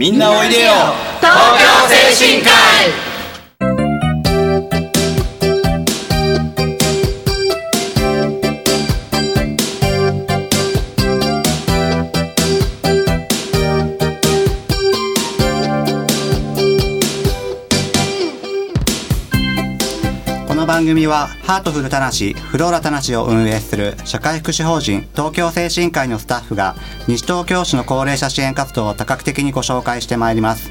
みんなおいでよ。東京精神科医番組はハートフルたなしフローラたなしを運営する社会福祉法人東京精神科医のスタッフが西東京市の高齢者支援活動を多角的にご紹介してまいります。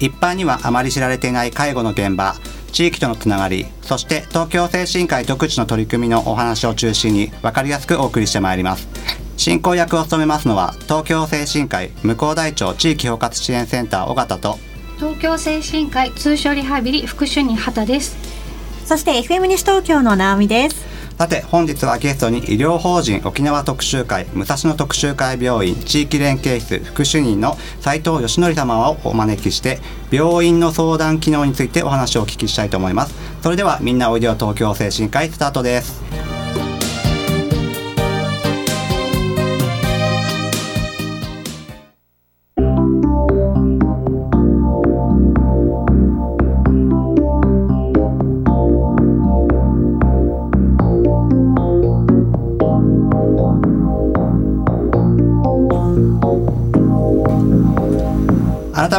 一般にはあまり知られていない介護の現場地域とのつながりそして東京精神科医独自の取り組みのお話を中心に分かりやすくお送りしてまいります。進行役を務めますのは東京精神科医向こう大町地域包括支援センター尾形と。東京精神科医通所リハビリ副主任畑です。そして FM 西東京の直美です。さて本日はゲストに医療法人沖縄特集会武蔵野特集会病院地域連携室副主任の斉藤義則様をお招きして病院の相談機能についてお話をお聞きしたいと思いますそれではみんなおいでよ東京精神科医スタートです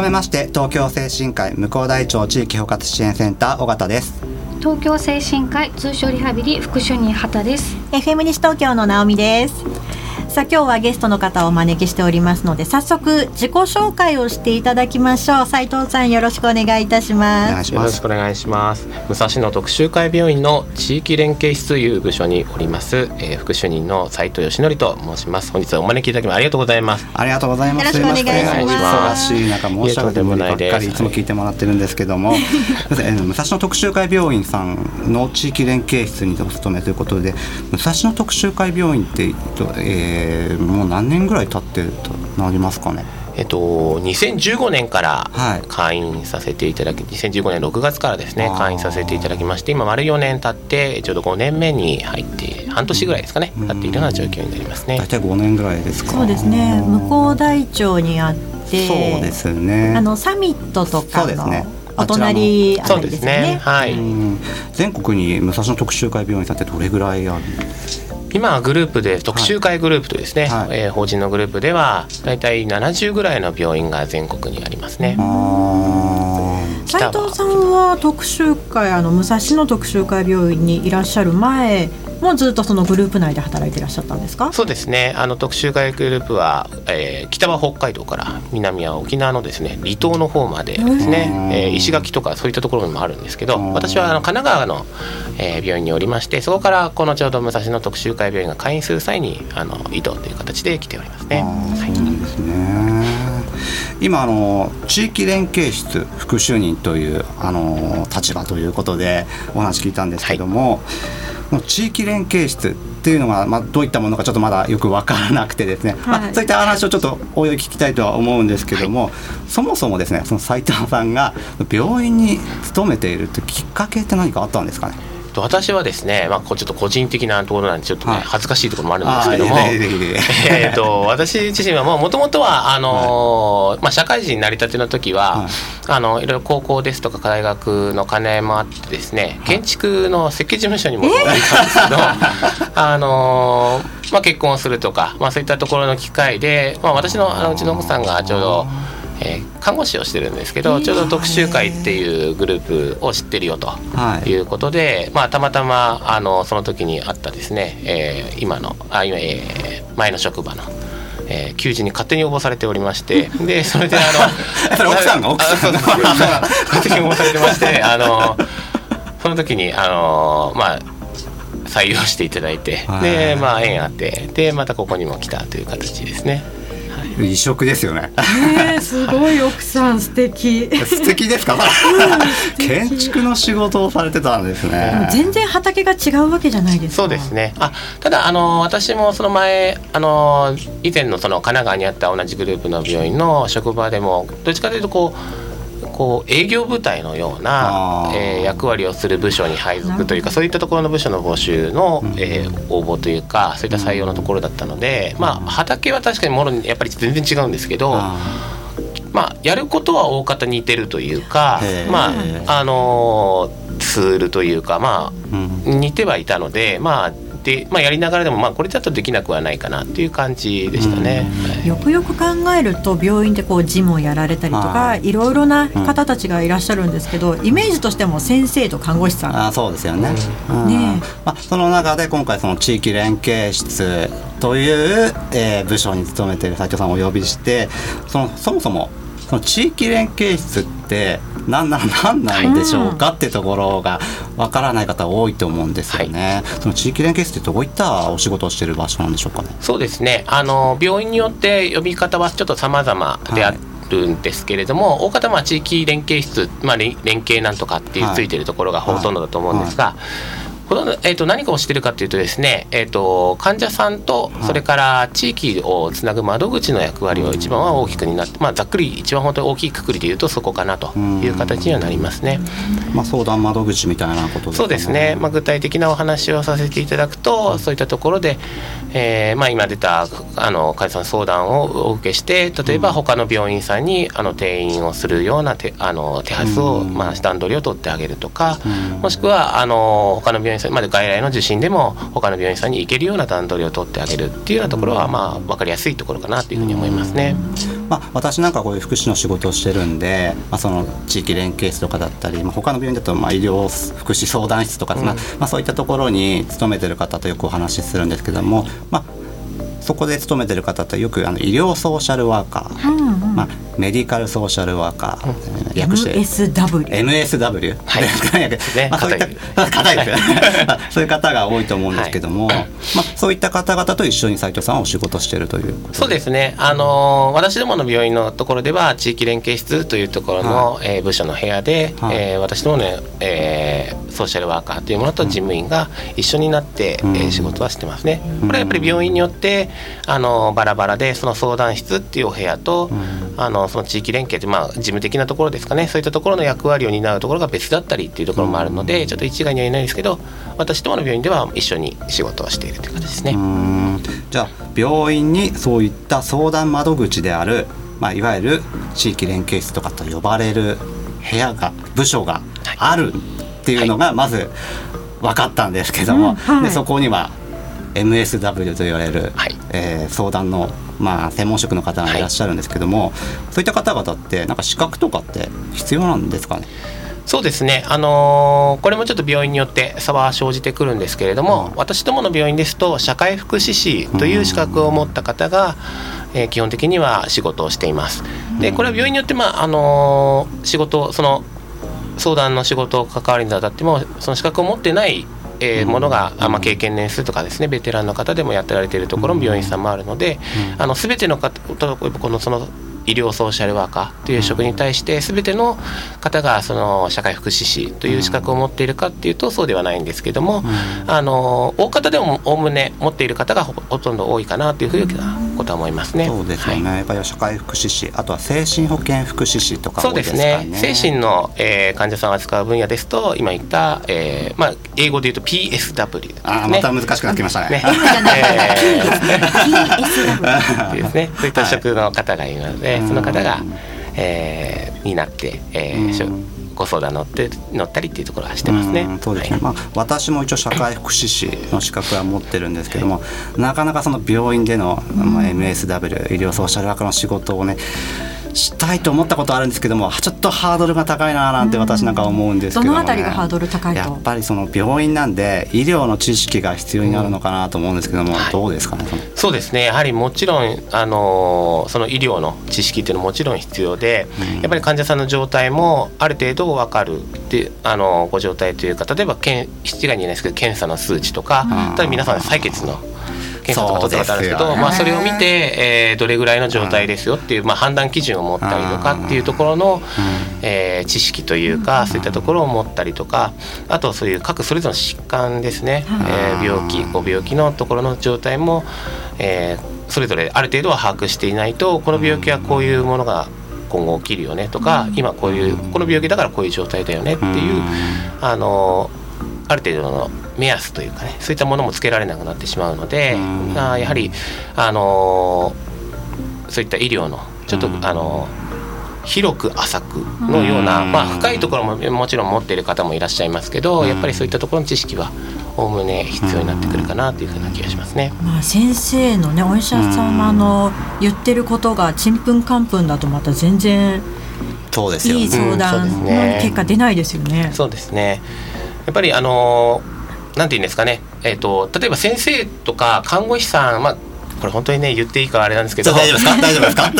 めまして東京精神科医向こう大町地域包括支援センター尾形です東京精神科医通所リハビリ副主任畑です FM 西東京の直美です。さあ今日はゲストの方をお招きしておりますので早速自己紹介をしていただきましょう。斉藤さんよろしくお願いいたしおます。よろしくお願いします。武蔵野特集会病院の地域連携室いう部署におります、えー、副主任の斉藤義則と申します。本日はお招きいただきまありがとうございます。ありがとうございます。よろしくお願いします。忙しい中申し訳ないばっかりいつも聞いてもらってるんですけども、す い武蔵野特集会病院さんの地域連携室にお勤めということで、武蔵野特集会病院って、えーもう何年ぐらい経ってなりますかね？えっと2015年からはい。会員させていただき2015年6月からですね会員させていただきまして今丸4年経ってちょうど5年目に入って半年ぐらいですかねうん。経っているような状況になりますね。大体5年ぐらいですか。そうですね。向こう大町にあってそうですね。あのサミットとかお隣あそうでたりですね。ね。はい、うん。全国に武蔵野特集会病院さんってどれぐらいあるんですか？今はグループで特集会グループとですね、はい。えー法人のグループでは大体70ぐらいの病院が全国にありますね。斉藤さんは特集会あの武蔵野特集会病院にいらっしゃる前もずっとそのグループ内で働いていらっしゃったんですか？そうですね。あの特集会グループは、えー北は北海道から南は沖縄のですね離島の方までですね、えー石垣とかそういったところにもあるんですけどうん。私はあの神奈川の、えー病院におりましてそこからこのちょうど武蔵野特集会病院が開院する際にあの移動という形で来ておりますね。あーそうなんですね。今あの地域連携室副主任というあの立場ということでお話聞いたんですけども、この地域連携室っていうのがまあどういったものかちょっとまだよく分からなくてですね、まあはいそういった話をちょっとおいおい聞きたいとは思うんですけども、そもそもですねその斉藤さんが病院に勤めているってきっかけって何かあったんですかね？と私はですね、まあ、ちょっと個人的なところなんでちょっとね、はい。恥ずかしいところもあるんですけども。えーと私自身はもともとはあのーまあ、社会人になりたての時は、はい。あのいろいろ高校ですとか大学の兼ね合いもあってですね建築の設計事務所にもいたんですけど、あのーまあ、結婚するとか、まあ、そういったところの機会で、まあ、私のあのうちの奥さんがちょうど。えー看護師をしてるんですけど、ちょうど特集会っていうグループを知ってるよと。はい。いうことで、まあ、たまたまあのその時にあったですね、えー今のあ今、えー前の職場の。えー、求人に勝手に応募されておりまして でそれであの それ奥さんが奥さん勝手に応募されてまして あのその時にあのまあ採用していただいてはい。でまあ縁あってでまたここにも来たという形ですね。異色ですよね。えー、すごい奥さん素敵素敵ですか？建築の仕事をされてたんですね。全然畑が違うわけじゃないですかそうですね。あ、ただあの私もその前あの以前のその神奈川にあった同じグループの病院の職場でもどっちかというとこう。こう営業部隊のようなえー役割をする部署に配属というかそういったところの部署の募集の、えー応募というかそういった採用のところだったので、まあ畑は確かにもろにやっぱり全然違うんですけど、あまあ、やることは大方似てるというかまああのーツールというか、まうんあ、似てはいたので、まあでまあ、やりながらでも、まあ、これだとできなくはないかなっていう感じでしたね。はい。よくよく考えると病院でこう事務をやられたりとはかいろいろな方たちがいらっしゃるんですけど、イメージとしても先生と看護師さん。あそうですよね。うん。ねまあ、その中で今回その地域連携室という、えー部署に勤めている斉藤さんをお呼びしてそのそもそもその地域連携室って何な何なんでしょうかってところがわからない方多いと思うんですよね。その地域連携室ってどういったお仕事をしている場所なんでしょうかね。そうですね。あの病院によって呼び方はちょっと様々であるんですけれども、大方まあ地域連携室、まあ、連連携なんとかっていうはい。ついてるところがほとんどだと思うんですが、このえー、と何かをしてるかというとですね、えー、と患者さんとい。それから地域をつなぐ窓口の役割を一番は大きくになって、まあ、ざっくり一番本当に大きいくくりで言うとそこかなという形にはなりますね。まあ、相談窓口みたいなことですかそうですね、まあ、具体的なお話をさせていただくと、そういったところで、えーまあ、今出たあの患者さん相談をお受けして例えば他の病院さんにあの転院をするような手あの手はずを、うん。まあ、段取りを取ってあげるとか、うん。もしくはあの他の病院さんまで外来の受診でも他の病院さんに行けるような段取りを取ってあげるっていうようなところは、まあ、分かりやすいところかなというふうに思いますね。まあ、私なんかこういう福祉の仕事をしてるんで、まあ、その地域連携室とかだったり、まあ、他の病院だとまあ医療福祉相談室とか、まあまあ、そういったところに勤めてる方とよくお話しするんですけども、まあ、そこで勤めてる方ってよくあの医療ソーシャルワーカー、うんうん。まあ、メディカルソーシャルワーカー、略して MSW MSW はいですかねねまあそういった硬い。ですねそういう方が多いと思うんですけども、まあ、そういった方々と一緒に斉藤さんはお仕事してるということそうですね、あのー私どもの病院のところでは地域連携室というところの、えー部署の部屋で、はい。えー私どもの、えーソーシャルワーカーというものと事務員が一緒になって、うん。えー仕事はしてますね。これはやっぱり病院によって、あのーバラバラでその相談室っていうお部屋と、ん。あのその地域連携って、まあ、事務的なところですかね。そういったところの役割を担うところが別だったりっていうところもあるので、ちょっと一概には言えないですけど私どもの病院では一緒に仕事をしているという形ですね。じゃあ病院にそういった相談窓口である、まあ、いわゆる地域連携室とかと呼ばれる部屋が部署があるっていうのがまず分かったんですけども、うん。はい。でそこには MSW と言われる、はい。えー相談の、まあ、専門職の方がいらっしゃるんですけども、そういった方々ってなんか資格とかって必要なんですかね？そうですね、あのーこれもちょっと病院によって差は生じてくるんですけれども、うん。私どもの病院ですと社会福祉士という資格を持った方が、えー基本的には仕事をしています。でこれは病院によって、まああのー仕事その相談の仕事を関わるにあたってもその資格を持ってないえーものが、あまあ、経験年数とかですねベテランの方でもやってられているところも病院さんもあるので、あの全ての方とこのその医療ソーシャルワーカーという職に対して全ての方がその社会福祉士という資格を持っているかっていうとそうではないんですけども、あの大方でもおおむね持っている方がほほとんど多いかなというふうなことは思いますね。そうですよね、はい。やっぱり社会福祉士あとは精神保健福祉士とかそうですね。ね精神の、えー患者さんを扱う分野ですと今言った、えーまあ、英語で言うと PSW ですね。あーまた難しくなってきましたね。PSW ですね、そういった職の方がいるので、はい。その方が、えーになって、えーしょうんご相談乗って乗ったりっていうところはしてますね。うんそうですね、はい。まあ、私も一応社会福祉士の資格は持ってるんですけども、なかなかその病院での、まあ、MSW 医療ソーシャルワーカーの仕事をねしたいと思ったことあるんですけどもちょっとハードルが高いななんて私なんか思うんですけども、ね。どのあたりがハードル高いと？やっぱりその病院なんで医療の知識が必要になるのかなと思うんですけども、はい。どうですかねその。そうですね。やはりもちろん、あのーその医療の知識っていうのももちろん必要で、うん。やっぱり患者さんの状態もある程度分かるってあのーご状態というか例えばけん一概にないですけど検査の数値とか、うん。例えば皆さん採血の検査とか取ったことあるんですけどそね。まあ、それを見て、えーどれぐらいの状態ですよっていう、まあ、判断基準を持ったりとかっていうところの、えー知識というかそういったところを持ったりとかあとそういう各それぞれの疾患ですね、えー病気ご病気のところの状態も、えーそれぞれある程度は把握していないとこの病気はこういうものが今後起きるよねとか、今こういうこの病気だからこういう状態だよねっていう、あのある程度の目安というかねそういったものもつけられなくなってしまうので、うん。あーやはりあのそういった医療のちょっと、うん。あの広く浅くのような、うん。まあ、深いところももちろん持っている方もいらっしゃいますけど、うん。やっぱりそういったところの知識はおおむね必要になってくるかなというふうな気がしますね。まあ、先生のねお医者様の言ってることがちんぷんかんぷんだとまた全然そうですいい相うん。談の結果出ないですよね。そうですねやっぱりあのなんて言うんですかね、えー、と例えば先生とか看護師さん、まあ、これ本当にね言っていいかあれなんですけど。大丈夫ですか？大丈夫ですか？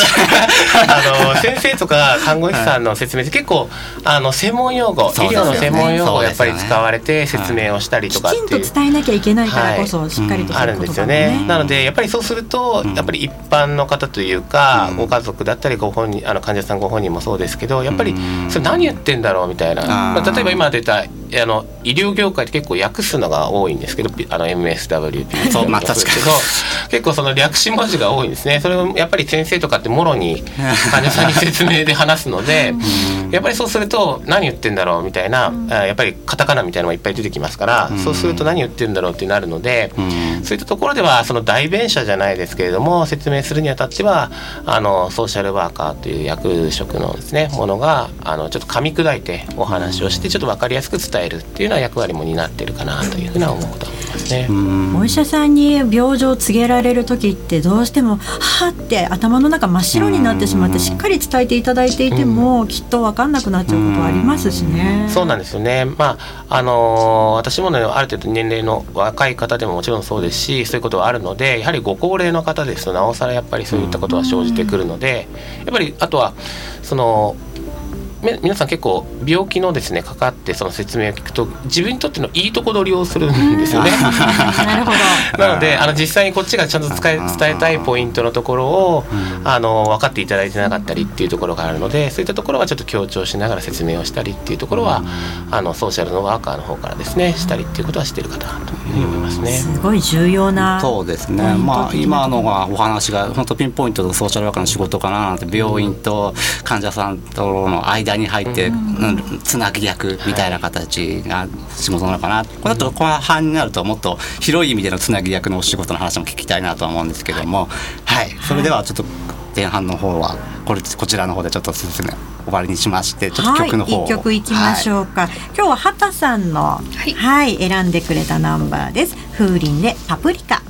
あの先生とか看護師さんの説明って結構あの専門用語、ね。医療の専門用語をやっぱり使われて説明をしたりときかっていう。ちんと伝えなきゃいけないからこそ、はい。しっかりとあるんですよね。なのでやっぱりそうすると、うん。やっぱり一般の方というか、うん。ご家族だったりご本人あの患者さんご本人もそうですけどやっぱりうん。それ何言ってんだろうみたいな、まあ、例えば今出たあの医療業界って結構訳すのが多いんですけどあの MSWP そうまあですけど結構その略詞文字が多いんですね。それをやっぱり先生とかってもろに 患者さんに説明で話すのでやっぱりそうすると何言ってんだろうみたいな、あやっぱりカタカナみたいなのがいっぱい出てきますから、うん。そうすると何言ってるんだろうってなるので、うん。そういったところではその代弁者じゃないですけれども説明するにあたってはあのソーシャルワーカーという役職のですねものがあのちょっと噛み砕いてお話をしてちょっと分かりやすく伝えるっていうような役割も担ってるかなというふうな思うことは思いますね。うん。お医者さんに病状を告げられる時ってどうしてもはーって頭の中真っ白になってしまってしっかり伝えていただいていてもきっと分かんなくなっちゃうことはありますしね。そうなんですよね、まああのー私もねある程度年齢の若い方でももちろんそうですしそういうことはあるのでやはりご高齢の方ですとなおさらやっぱりそういったことは生じてくるので、やっぱりあとはそのめ皆さん結構病気のですねかかってその説明を聞くと自分にとってのいいとこ取りをするんですよね。なるほど。なのであの実際にこっちがちゃんと伝え伝えたいポイントのところをあの分かっていただいてなかったりっていうところがあるのでそういったところはちょっと強調しながら説明をしたりっていうところはあのソーシャルのワーカーの方からですねしたりっていうことはしてるかなというふうに思いますね。すごい重要な。そうですね、まあ、今のがお話が本当ピンポイントのソーシャルワーカーの仕事かななんて病院と患者さんとの間に入って、うんつなぎ役みたいな形が仕事なのかな、これだと後半になるともっと広い意味でのつなぎ役のお仕事の話も聞きたいなとは思うんですけども。はい、それではちょっと前半の方はこれこちらの方でちょっと進め終わりにしましてちょっと曲の方を、はい、一曲いきましょうか、今日は畑さんの、はい。い。選んでくれたナンバーです。風鈴でパプリカ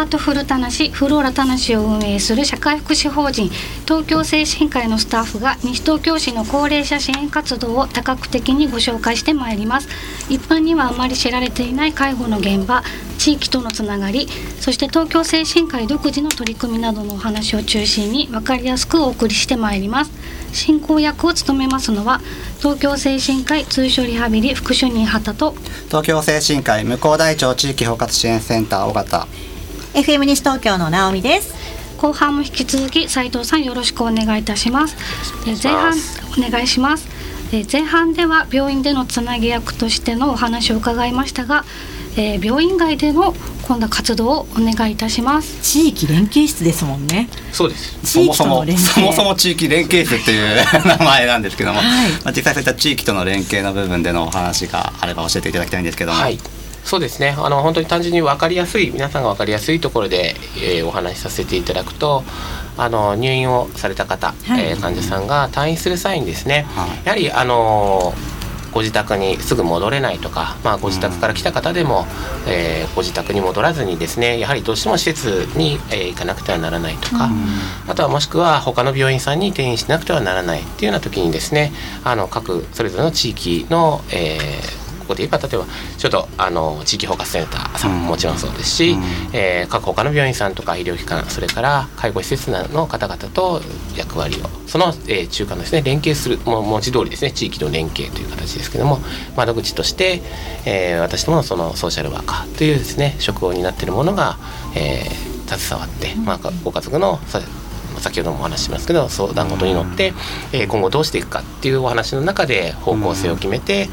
ハートフルたなしフローラたなしを運営する社会福祉法人東京精神科医のスタッフが西東京市の高齢者支援活動を多角的にご紹介してまいります。一般にはあまり知られていない介護の現場地域とのつながりそして東京精神科医独自の取り組みなどのお話を中心に分かりやすくお送りしてまいります。進行役を務めますのは東京精神科医通所リハビリ副主任畑と東京精神科医向こう大町地域包括支援センター尾形。FM 西東京の直美です。後半も引き続き斉藤さんよろしくお願いいたします。えー前半お願いします。えー前半では病院でのつなぎ役としてのお話を伺いましたが、えー病院外での今度は活動をお願いいたします。地域連携室ですもんね。そうです。地域との連携。そもそも地域連携室っていう名前なんですけども、はい。まあ、実際そういった地域との連携の部分でのお話があれば教えていただきたいんですけども、はい、そうですね。あの本当に単純に分かりやすい皆さんが分かりやすいところで、えーお話しさせていただくとあの入院をされた方、はい。えー患者さんが退院する際にですね、はい。やはりあのご自宅にすぐ戻れないとか、まあ、ご自宅から来た方でも、えーご自宅に戻らずにですねやはりどうしても施設に、えー行かなくてはならないとか、あとはもしくは他の病院さんに転院しなくてはならないっていうような時にですねあの各それぞれの地域の、えーここで言えば例えばちょっとあの地域包括センターさんももちろんそうですし、うん。えー各他の病院さんとか医療機関それから介護施設の方々と役割をその、えー中間のですね連携するもう文字通りですね地域の連携という形ですけども窓口として、えー私どものそのソーシャルワーカーというですね職を担っているものが、えー携わって、まあ、ご家族のさ先ほどもお話ししますけど相談事に乗って、えー今後どうしていくかっていうお話の中で方向性を決めて、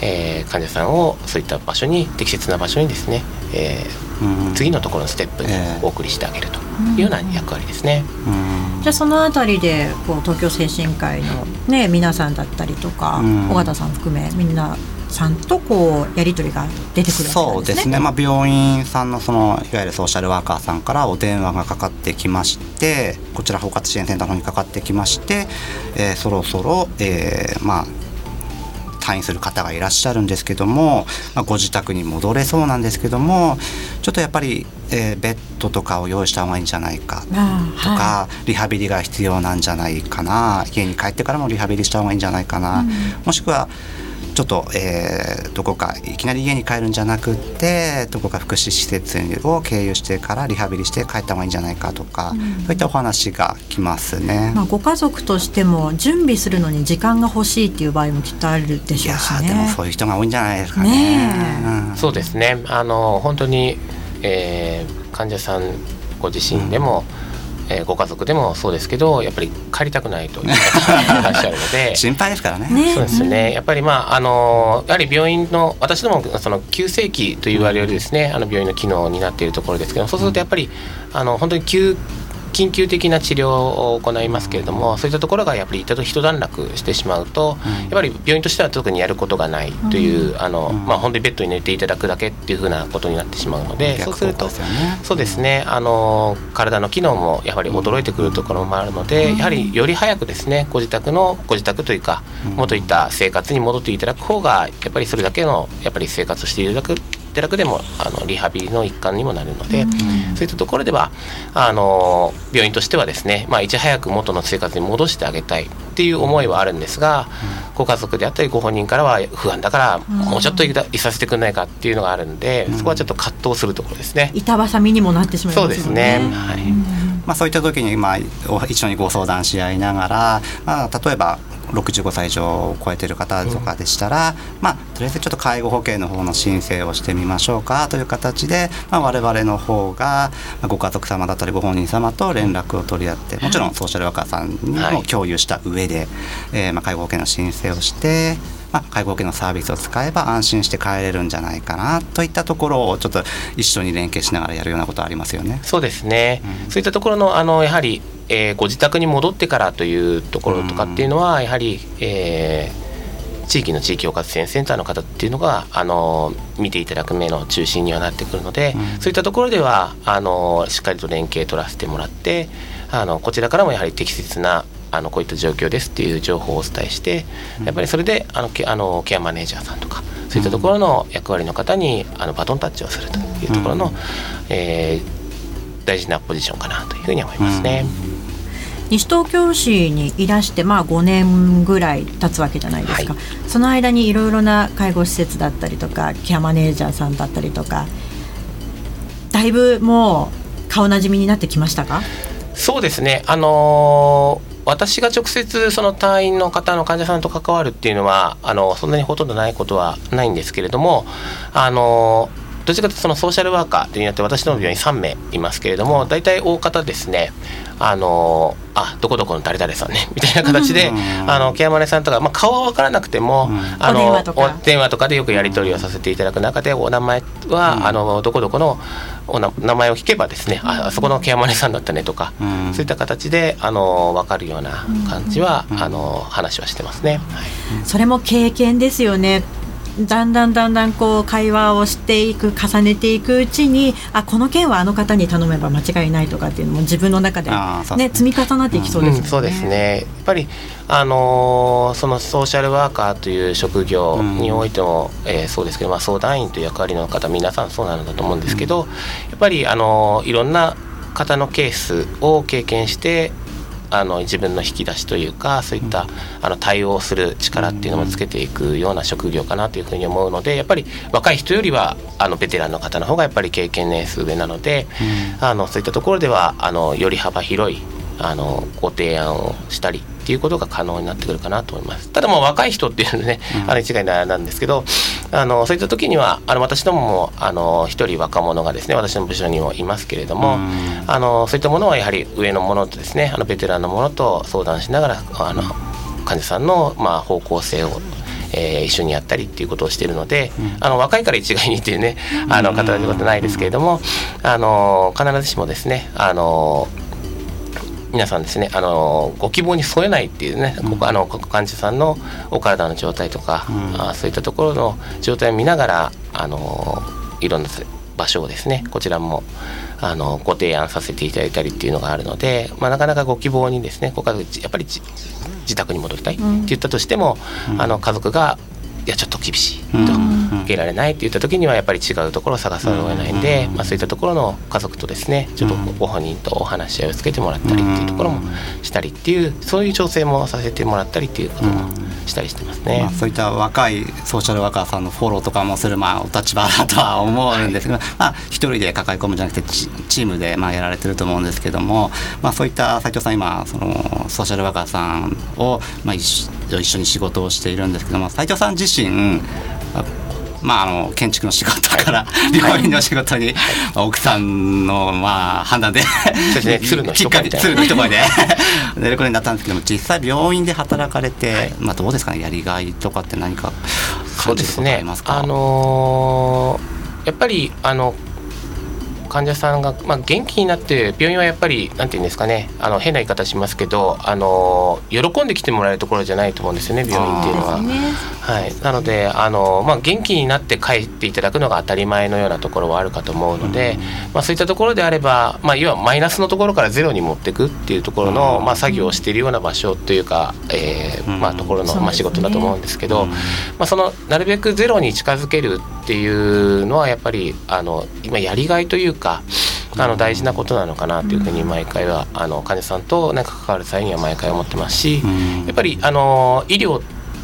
えー患者さんをそういった場所に適切な場所にですね、えーうん。次のところのステップにええ。お送りしてあげるというような役割ですね。うん。じゃあそのあたりでこう東京精神科医の、ね、皆さんだったりとか、うん。尾形さん含めみんなさんとこうやり取りが出てくるわそうですすね。ね、まあ、病院さんのそのいわゆるソーシャルワーカーさんからお電話がかかってきましてこちら包括支援センターの方にかかってきまして、えーそろそろ、えーまあ退院する方がいらっしゃるんですけども、まあ、ご自宅に戻れそうなんですけどもちょっとやっぱり、えーベッドとかを用意した方がいいんじゃないかとか、はリハビリが必要なんじゃないかな家に帰ってからもリハビリした方がいいんじゃないかな、もしくはちょっと、えーどこかいきなり家に帰るんじゃなくってどこか福祉施設を経由してからリハビリして帰った方がいいんじゃないかとか、そういったお話が来ますね。まあ、ご家族としても準備するのに時間が欲しいっていう場合もきっとあるでしょうしーでもね。そういう人が多いんじゃないですかね。ねうんそうですねあの本当に、えー患者さんご自身でも、えーご家族でもそうですけどやっぱり帰りたくないという方が いらっしゃるので。心配ですからね。ねそうですね、やっぱりまああのやはり病院の私どもその急性期と言われるですねあの病院の機能になっているところですけどそうするとやっぱりあの本当に急緊急的な治療を行いますけれどもそういったところがやっぱり一一段落してしまうと、やっぱり病院としては特にやることがないという、あのまあ、本当にベッドに寝ていただくだけっていうふうなことになってしまうのでそうするとそうですね。あの体の機能もやはり衰えてくるところもあるので、やはりより早くですねご自宅のご自宅というか、元いった生活に戻っていただく方がやっぱりそれだけのやっぱり生活をしていただくいただくでもあのリハビリの一環にもなるので、そういったところではあの病院としてはですね、まあ、いち早く元の生活に戻してあげたいっていう思いはあるんですが、ご家族であったりご本人からは不安だからもうちょっといさせてくれないかっていうのがあるんで、そこはちょっと葛藤するところですね。板挟みにもなってしまいそうまですすね。はい。まあ、そういった時に、まあ、お一緒にご相談し合いながら、まあ、例えば65歳以上を超えてる方とかでしたら、まあ、とりあえずちょっと介護保険の方の申請をしてみましょうかという形で、まあ、我々の方がまあご家族様だったりご本人様と連絡を取り合ってもちろんソーシャルワーカーさんにも共有した上で、えーまあ、介護保険の申請をして。まあ、介護保険のサービスを使えば安心して帰れるんじゃないかなといったところをちょっと一緒に連携しながらやるようなことはありますよね。そうですね、そういったところのあのやはり、えーご自宅に戻ってからというところとかっていうのは、やはり、えー地域の地域包括支援センターの方っていうのがあの見ていただく目の中心にはなってくるので、そういったところではあのしっかりと連携取らせてもらってあのこちらからもやはり適切なあのこういった状況ですっていう情報をお伝えしてやっぱりそれであのケあのケアマネージャーさんとかそういったところの役割の方にあのバトンタッチをするというところの、えー大事なポジションかなというふうに思いますね。西東京市にいらしてまあ5年ぐらい経つわけじゃないですか、はその間にいろいろな介護施設だったりとかケアマネージャーさんだったりとかだいぶもう顔なじみになってきましたか？そうですね、あのー私が直接その隊員の方の患者さんと関わるっていうのはあのそんなにほとんどないことはないんですけれども、あのーどちらかというとそのソーシャルワーカーによって私ども病院3名いますけれども大体大方ですねあのーあどこどこの誰々さんね みたいな形で、うん。あのケアマネさんとか、まあ、顔は分からなくても、うん。あのお電話とか。お電話とかでよくやり取りをさせていただく中でお名前は、うん。あのどこどこのおな名前を聞けばですねああそこのケアマネさんだったねとか、うん。そういった形であの分かるような感じは、うん。あの話はしてますね。はい。それも経験ですよねだんだんだんだんこう会話をしていく重ねていくうちにあこの件はあの方に頼めば間違いないとかっていうのも自分の中で、ね、積み重なっていきそうですよね。うんそうですね。やっぱり、あのーそのソーシャルワーカーという職業においても、えーそうですけど、まあ、相談員という役割の方皆さんそうなんだと思うんですけど、やっぱり、あのーいろんな方のケースを経験してあの自分の引き出しというかそういったあの対応する力っていうのもつけていくような職業かなというふうに思うのでやっぱり若い人よりはあのベテランの方の方がやっぱり経験年数上なので、あのそういったところではあのより幅広いあのご提案をしたりっていうことが可能になってくるかなと思います。ただまあ若い人っていうのね、あの一概にあれなんですけど、あのそういった時にはあの私どももあの一人若者がですね私の部署にもいますけれども、うん。あのそういったものはやはり上のものとですねあのベテランのものと相談しながらあの患者さんのまあ方向性を、えー一緒にやったりっていうことをしているので、あの若いから一概にっていうねあの方ことはないですけれども、あの必ずしもですねあの皆さんですねあのご希望に添えないっていうね、ここあの患者さんのお体の状態とか、あそういったところの状態を見ながらあのいろんな場所をですねこちらもあのご提案させていただいたりっていうのがあるので、まあ、なかなかご希望にですねご家族やっぱりじ自宅に戻りたいって言ったとしても、あの家族がいやちょっと厳しいと、受けられないって言った時にはやっぱり違うところを探さざるを得ないんで、まあ、そういったところの家族とですねちょっとご本人とお話し合いをつけてもらったりっていうところもしたりっていうそういう調整もさせてもらったりっていうこともしたりしてますね。まあ、そういった若いソーシャルワーカーさんのフォローとかもする、まあ、お立場だとは思うんですけど、まあ、一人で抱え込むんじゃなくてチチームでまあやられてると思うんですけども、まあ、そういった斉藤さん今そのソーシャルワーカーさんを、まあ、一緒に仕事をしているんですけども斉藤さん自身あまあ、あの建築の仕事から病院の仕事に、まあ奥さんのまあ判断で鶴のきっ一声みたいなかけ鶴の一声で出ることになったんですけども実際病院で働かれて、まあ、どうですかねやりがいとかって何かそう感じることあですねりますか？あのーやっぱりあの患者さんが、まあ、元気になって病院はやっぱりなんていうんですかねあの変な言い方しますけど、あのー喜んで来てもらえるところじゃないと思うんですよね病院っていうのは。はい、なのであの、まあ、元気になって帰っていただくのが当たり前のようなところはあるかと思うので、まあ、そういったところであれば、まあ、要はマイナスのところからゼロに持っていくっていうところの、まあ、作業をしているような場所というか、えーまあ、ところの、まあ、仕事だと思うんですけど、まあ、そのなるべくゼロに近づけるっていうのはやっぱりあの今やりがいというか。あの大事なことなのかなというふうに毎回はあの患者さんとなんか関わる際には毎回思ってますし、ん。やっぱりあの医療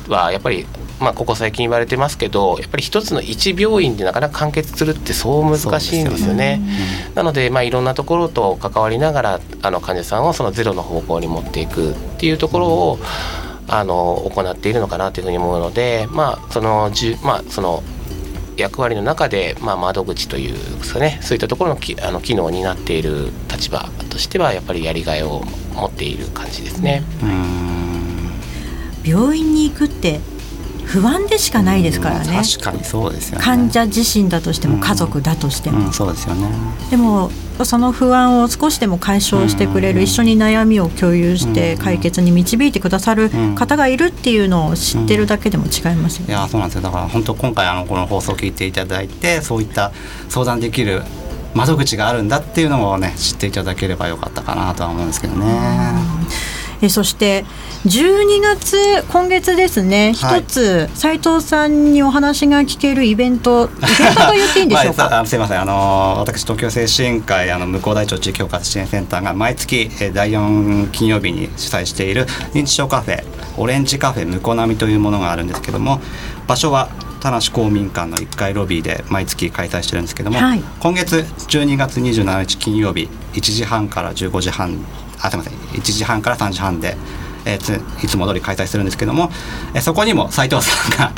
はやっぱりまあ、ここ最近言われてますけどやっぱり一つの一病院でなかなか完結するってそう難しいんですよね。なので、まあ、いろんなところと関わりながらあの患者さんをそのゼロの方向に持っていくっていうところをあの行っているのかなというふうに思うので、まあそのじゅまあ、その役割の中で、まあ、窓口というですかねそういったところのきあの機能になっている立場としてはやっぱりやりがいを持っている感じですね。病院に行くって不安でしかないですからね。確かにそうですよね。患者自身だとしても家族だとしても、うん、そうですよね。でもその不安を少しでも解消してくれる、一緒に悩みを共有して解決に導いてくださる方がいるっていうのを知ってるだけでも違いますよね。いやそうなんですよ。だから本当今回あのこの放送を聞いていただいてそういった相談できる窓口があるんだっていうのをね知っていただければよかったかなとは思うんですけどね。えそして12月今月ですねはい。一つ斉藤さんにお話が聞けるイベントイベントと言っていいんでしょうま あ、かさあすいません。あの私東京精神科医あの向こう大町地域包括支援センターが毎月えー第4金曜日に主催している認知症カフェオレンジカフェ向こう並みというものがあるんですけども場所は田無公民館の1階ロビーで毎月開催してるんですけども、はい。今月12月27日金曜日1時半から15時半あすいません。1時半から3時半で、えーついつも通り開催するんですけども、えーそこにも斉藤さんが、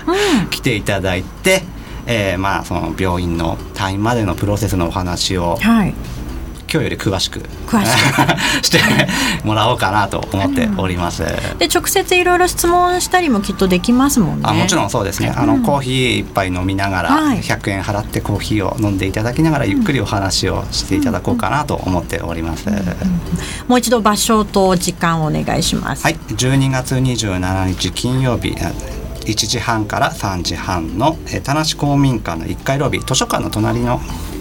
来ていただいて、えーまあその病院の退院までのプロセスのお話をはい今日より詳しく詳ししてもらおうかなと思っております。で直接いろいろ質問したりもきっとできますもんね。あもちろんそうですね、あのコーヒー一杯飲みながら、はい。100円払ってコーヒーを飲んでいただきながらゆっくりお話をしていただこうかなと思っております。もう一度場所と時間をお願いします。はい、12月27日金曜日あ1時半から3時半のえー田無公民館の1階ロビー図書館の隣の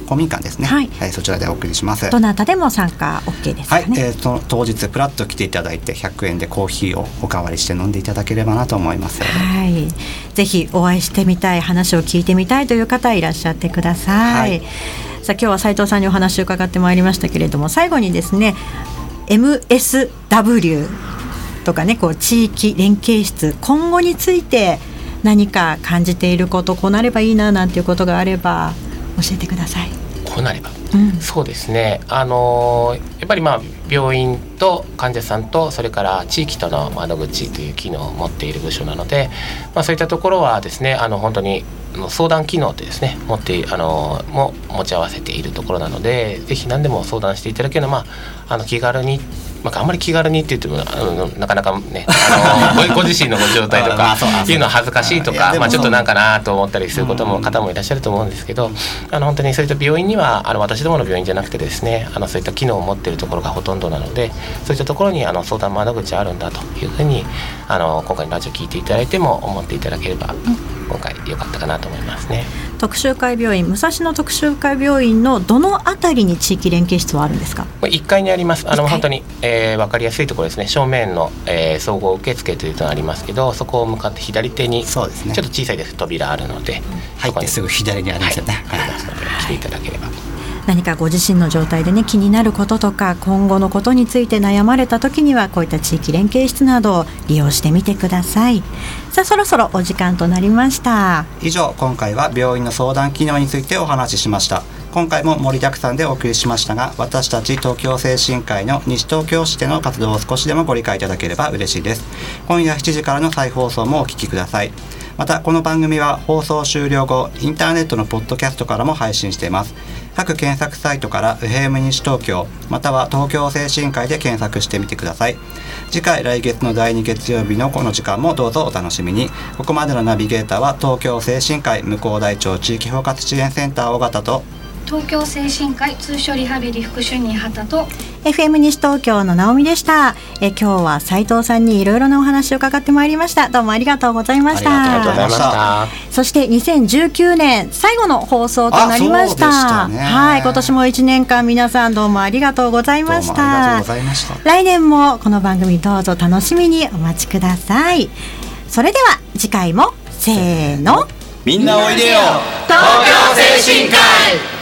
公民館ですね、はいそちらでお送りします。どなたでも参加 OK ですかはい、ね、えー、その当日プラッと来ていただいて100円でコーヒーをおかわりして飲んでいただければなと思います。はい、ぜひお会いしてみたい話を聞いてみたいという方いらっしゃってください。はいさあ今日は斉藤さんにお話を伺ってまいりましたけれども最後にですね MSW とかねこう地域連携室今後について何か感じていることこうなればいいななんていうことがあれば教えてください。こうなれば。うん。そうですね。あのーやっぱりまあ病院と患者さんとそれから地域との窓口という機能を持っている部署なので、まあ、そういったところはですねあの本当に相談機能ってですね持ってあのも持ち合わせているところなのでぜひ何でも相談していただけるのは、まあ、あの気軽にまあ、あんまり気軽にって言ってもなかなかねあの ごご自身のご状態とかいうのは恥ずかしいとかまあ、ちょっとなんかなと思ったりすることも方もいらっしゃると思うんですけどあの本当にそういった病院にはあの私どもの病院じゃなくてですねあのそういった機能を持っているところがほとんどなのでそういったところにあの相談窓口あるんだというふうにあの今回のラジオ聞いていただいても思っていただければ今回良かったかなと思いますね。特集会病院武蔵野特集会病院のどのあたりに地域連携室はあるんですか？1階にあります。あの本当に、えー、分かりやすいところですね。正面の、えー、総合受付というのがありますけどそこを向かって左手にそうですね。ちょっと小さいです。扉あるので、入ってすぐ左にありますよね、はい、ありますので来ていただければ。何かご自身の状態でね気になることとか今後のことについて悩まれた時にはこういった地域連携室などを利用してみてください。さあそろそろお時間となりました。以上今回は病院の相談機能についてお話ししました。今回も盛りだくさんでお送りしましたが私たち東京精神科医の西東京市での活動を少しでもご理解いただければ嬉しいです。今夜7時からの再放送もお聞きください。またこの番組は放送終了後インターネットのポッドキャストからも配信しています。各検索サイトから FM 西東京または東京精神科医で検索してみてください。次回来月の第2月曜日のこの時間もどうぞお楽しみに。ここまでのナビゲーターは東京精神科医向こう大町地域包括支援センター尾形と東京精神科医通所リハビリ副主任畑と FM 西東京の直美でした。え今日は斉藤さんにいろいろなお話を伺ってまいりました。どうもありがとうございました。ありがとうございました。そして2019年最後の放送となりました。はい今年も1年間皆さんどうもありがとうございました。来年もこの番組どうぞ楽しみにお待ちください。それでは次回もせーの。みんなおいでよ。東京精神科医